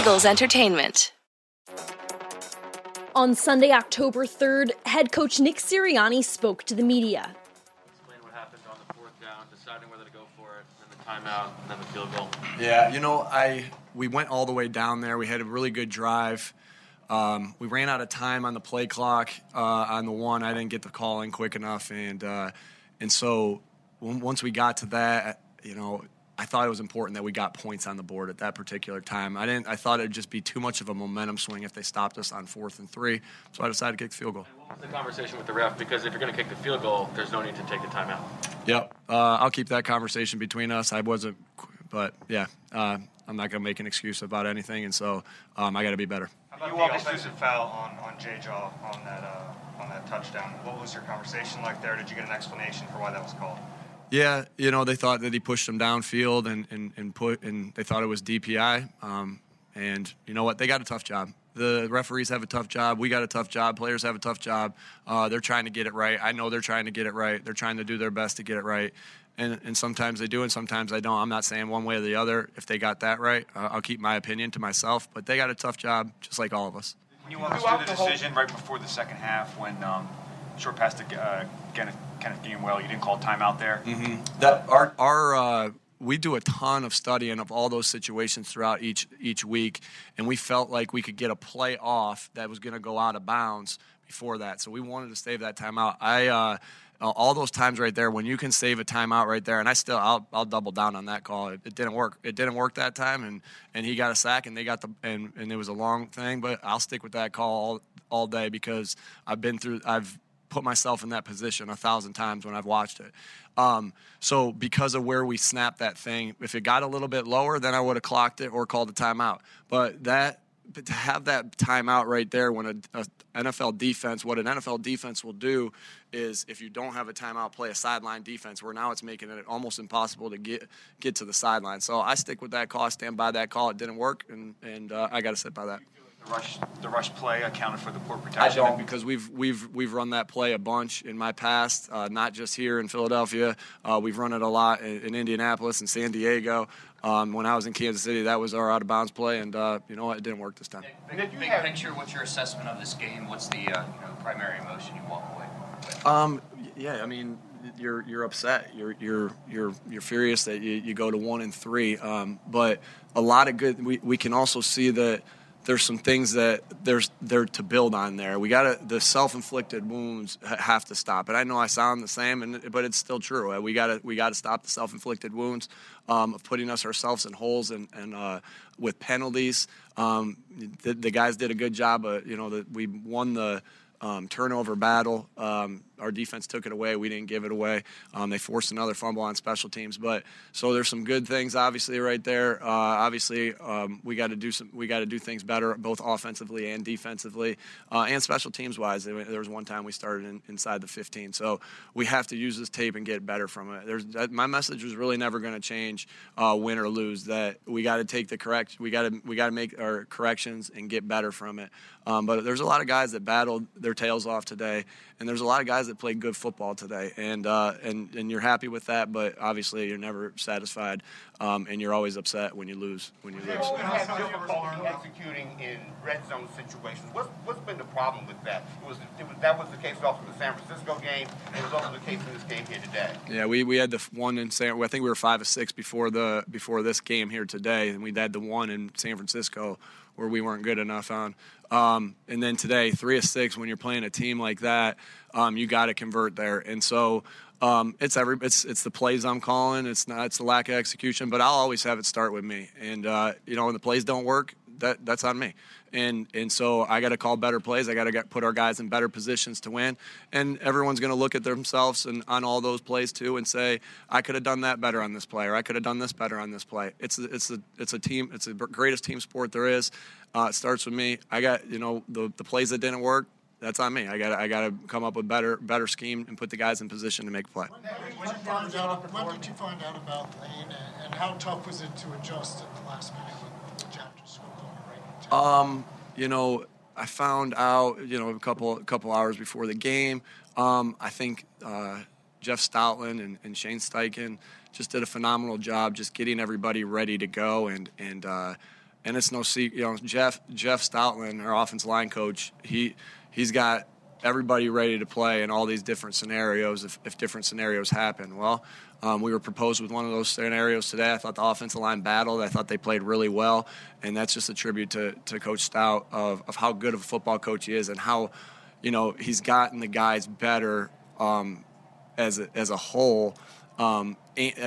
Eagles Entertainment. On Sunday, October 3rd, head coach Nick Sirianni spoke to the media. Explain what happened on the fourth down, deciding whether to go for it, then the timeout, and then the field goal. Yeah, you know, I we went all the way down there. We had a really good drive. Um, we ran out of time on the play clock uh, on the one. I didn't get the call in quick enough, and uh, and so when, once we got to that, you know, I thought it was important that we got points on the board at that particular time. I didn't. I thought it'd just be too much of a momentum swing if they stopped us on fourth and three. So I decided to kick the field goal. What was the conversation with the ref? Because if you're going to kick the field goal, there's no need to take the timeout. Yep. Uh, I'll keep that conversation between us. I wasn't, but yeah, uh, I'm not going to make an excuse about anything, and so um, I got to be better. You walk us through the foul on, on J Jaw on that uh, on that touchdown. What was your conversation like there? Did you get an explanation for why that was called? Yeah, you know, they thought that he pushed him downfield and, and, and put and they thought it was DPI. Um, and you know what? They got a tough job. The referees have a tough job. We got a tough job. Players have a tough job. Uh, they're trying to get it right. I know they're trying to get it right. They're trying to do their best to get it right. And, and sometimes they do, and sometimes they don't. I'm not saying one way or the other. If they got that right, uh, I'll keep my opinion to myself. But they got a tough job, just like all of us. You walk through the decision right before the second half when um, short pass to uh, Kenneth Gainwell, you didn't call timeout there? that our our uh, we do a ton of studying of all those situations throughout each each week, and we felt like we could get a play off that was going to go out of bounds before that. So we wanted to save that timeout. I. Uh, all those times right there when you can save a timeout right there and i still i'll, I'll double down on that call it, it didn't work it didn't work that time and and he got a sack and they got the and, and it was a long thing but i'll stick with that call all, all day because i've been through i've put myself in that position a thousand times when I've watched it. Um, so because of where we snapped that thing, if it got a little bit lower, then I would have clocked it or called a timeout. But that but to have that timeout right there when a, a NFL defense, what an NFL defense will do is if you don't have a timeout, play a sideline defense. Where now it's making it almost impossible to get get to the sideline. So I stick with that call. Stand by that call. It didn't work, and and uh, I got to sit by that. The rush, the rush play accounted for the poor I protection. don't because we've we've we've run that play a bunch in my past, uh, not just here in Philadelphia. Uh, we've run it a lot in, in Indianapolis and San Diego. Um, when I was in Kansas City, that was our out of bounds play, and uh, you know what? It didn't work this time. Big, big picture, what's your assessment of this game? What's the uh, you know, primary emotion you walk away with? Um, yeah, I mean, you're you're upset. You're you're you're you're furious that you, you go to one and three. Um, but a lot of good. We, we can also see that there's some things that there's there to build on there. We got to the self-inflicted wounds have to stop. And I know I sound the same, and but it's still true. Uh, We got to we got to stop the self-inflicted wounds um, of putting us ourselves in holes and and uh, with penalties. Um, the, the guys did a good job. Of, you know that we won the um, turnover battle. Um, our defense took it away. We didn't give it away. Um, they forced another fumble on special teams. But so there's some good things, obviously, right there. Uh, obviously, um, we got to do some. We got to do things better, both offensively and defensively, uh, and special teams wise. There was one time we started in, inside the 15. So we have to use this tape and get better from it. There's my message was really never going to change, uh, win or lose. That we got to take the correct. We got to we got to make our corrections and get better from it. Um, but there's a lot of guys that battled their tails off today, and there's a lot of guys that played good football today, and uh, and and you're happy with that. But obviously, you're never satisfied, um, and you're always upset when you lose. When you lose. Difficulty executing in red zone situations. What's, what's been the problem with that? It was, it was that was the case also in the San Francisco game, it was also the case in this game here today. Yeah, we, we had the one in San. I think we were five or six before the before this game here today, and we had the one in San Francisco where we weren't good enough on. Um, and then today, three of six. When you're playing a team like that, um, you got to convert there. And so um, it's every it's it's the plays I'm calling. It's not it's the lack of execution, but I'll always have it start with me. And uh, you know when the plays don't work, that that's on me. And and so I got to call better plays. I got to put our guys in better positions to win. And everyone's going to look at themselves and on all those plays too and say, I could have done that better on this play, or I could have done this better on this play. It's a- it's a it's a team. It's the greatest team sport there is. Uh, it starts with me. I got you know the the plays that didn't work. That's on me. I got I got to come up with better better scheme and put the guys in position to make play. When did you out, when did you find out about Lane and, and how tough was it to adjust at the last minute with Jack just going right into Um, you know, I found out, you know, a couple couple hours before the game. Um, I think uh, Jeff Stoutland and, and Shane Steichen just did a phenomenal job, just getting everybody ready to go and and uh, and it's no secret. You know, Jeff Jeff Stoutland, our offensive line coach, he he's got everybody ready to play in all these different scenarios if, if different scenarios happen. Well, um, we were proposed with one of those scenarios today. I thought the offensive line battled. I thought they played really well, and that's just a tribute to, to Coach Stout of, of how good of a football coach he is and how, you know, he's gotten the guys better um, as a, as a whole um,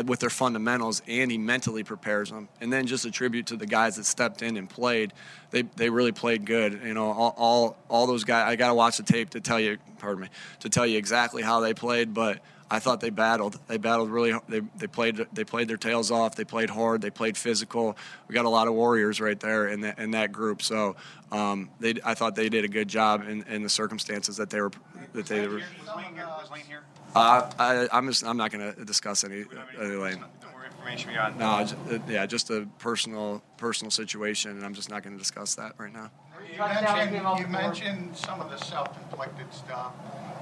with their fundamentals, and he mentally prepares them. And then just a tribute to the guys that stepped in and played. They, they really played good. You know, all, all, all those guys. I got to watch the tape to tell you, pardon me, to tell you exactly how they played, but I thought they battled. They battled really. They, they played. They played their tails off. They played hard. They played physical. We got a lot of warriors right there in that in that group. So um, they. I thought they did a good job in, in the circumstances that they were that they were. Was Lane here? Was Lane here? Uh, I, I'm just. I'm not going to discuss any any lane. No just, uh, yeah, just a personal personal situation, and I'm just not going to discuss that right now. You mentioned, you mentioned some of the self-inflicted stuff,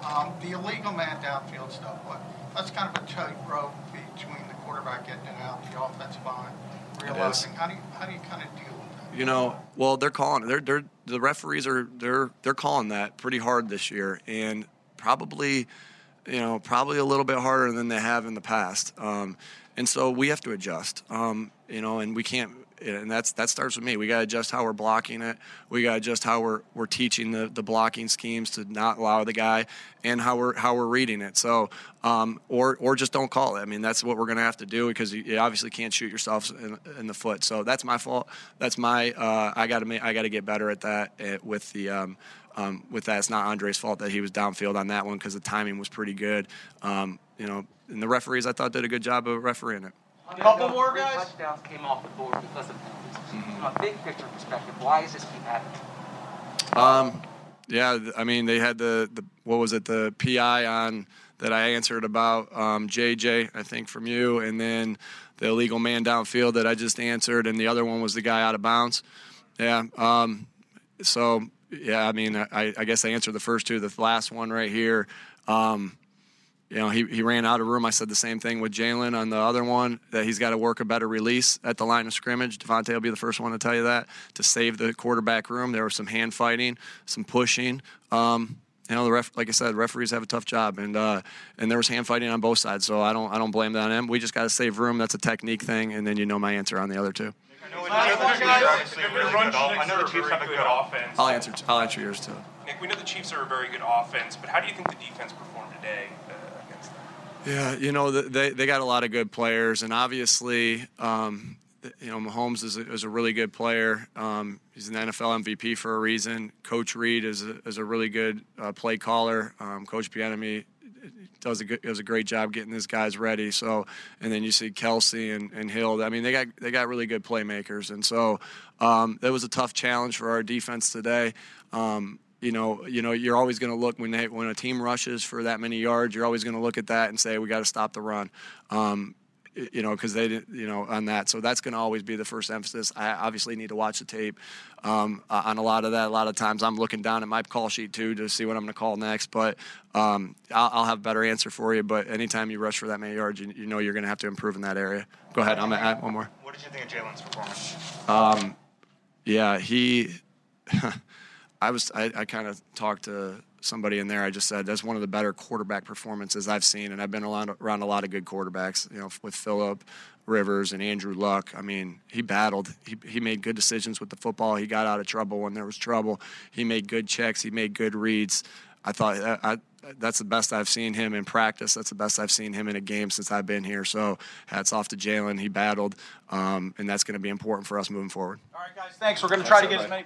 um, the illegal man downfield stuff, but that's kind of a tightrope between the quarterback getting it out, the offensive line realizing. How do you, how do you kind of deal with that? You know, well, they're calling. They're, they're the referees are they're they're calling that pretty hard this year, and probably, you know, probably a little bit harder than they have in the past. Um, and so we have to adjust. Um, you know, and we can't. And that's that starts with me. We got to adjust how we're blocking it. We got to adjust how we're we're teaching the, the blocking schemes to not allow the guy, and how we're how we're reading it. So, um, or or just don't call it. I mean, that's what we're going to have to do because you, obviously can't shoot yourself in, in the foot. So that's my fault. That's my. Uh, I got to. I got to get better at that uh, with the. Um, um, with that, it's not Andre's fault that he was downfield on that one because the timing was pretty good. Um, you know, and the referees I thought did a good job of refereeing it. Couple more guys. Touchdowns came off the board because of penalties. From a big picture perspective, why does this keep happening? Um, yeah, I mean they had the, the what was it the PI on that I answered about um, JJ I think from you, and then the illegal man downfield that I just answered, and the other one was the guy out of bounds. Yeah. Um, so yeah, I mean I, I guess I answered the first two. The last one right here. Um, you know, he, he ran out of room. I said the same thing with Jalen on the other one that he's got to work a better release at the line of scrimmage. DeVonta will be the first one to tell you that to save the quarterback room. There was some hand fighting, some pushing. Um, you know, the ref, like I said, referees have a tough job, and uh, and there was hand fighting on both sides. So I don't I don't blame that on him. We just got to save room. That's a technique thing, and then you know my answer on the other two. I know, the Chiefs have a good offense. I'll answer I'll answer yours too. Nick, we know the Chiefs are a very good offense, but how do you think the defense performed today? Yeah, you know they they got a lot of good players, and obviously, um, you know Mahomes is a, is a really good player. Um, he's an NFL MVP for a reason. Coach Reid is a, is a really good uh, play caller. Um, Coach Bieniemy does a good, does a great job getting these guys ready. So, and then you see Kelce and, and Hill. I mean, they got they got really good playmakers, and so um, that was a tough challenge for our defense today. Um, you know, you know, you're always going to look when they, when a team rushes for that many yards. You're always going to look at that and say we got to stop the run. Um, you know, because they didn't, you know, on that. So that's going to always be the first emphasis. I obviously need to watch the tape um, on a lot of that. A lot of times I'm looking down at my call sheet too to see what I'm going to call next. But um, I'll, I'll have a better answer for you. But anytime you rush for that many yards, you, you know you're going to have to improve in that area. Go ahead. I'm going to add one more. What did you think of Jalen's performance? Um, yeah, he. I was. I, I kind of talked to somebody in there. I just said that's one of the better quarterback performances I've seen, and I've been around, around a lot of good quarterbacks. You know, with Philip Rivers and Andrew Luck. I mean, he battled. He he made good decisions with the football. He got out of trouble when there was trouble. He made good checks. He made good reads. I thought I, I, that's the best I've seen him in practice. That's the best I've seen him in a game since I've been here. So hats off to Jalen. He battled, um, and that's going to be important for us moving forward. All right, guys, thanks. We're going to try to get as many.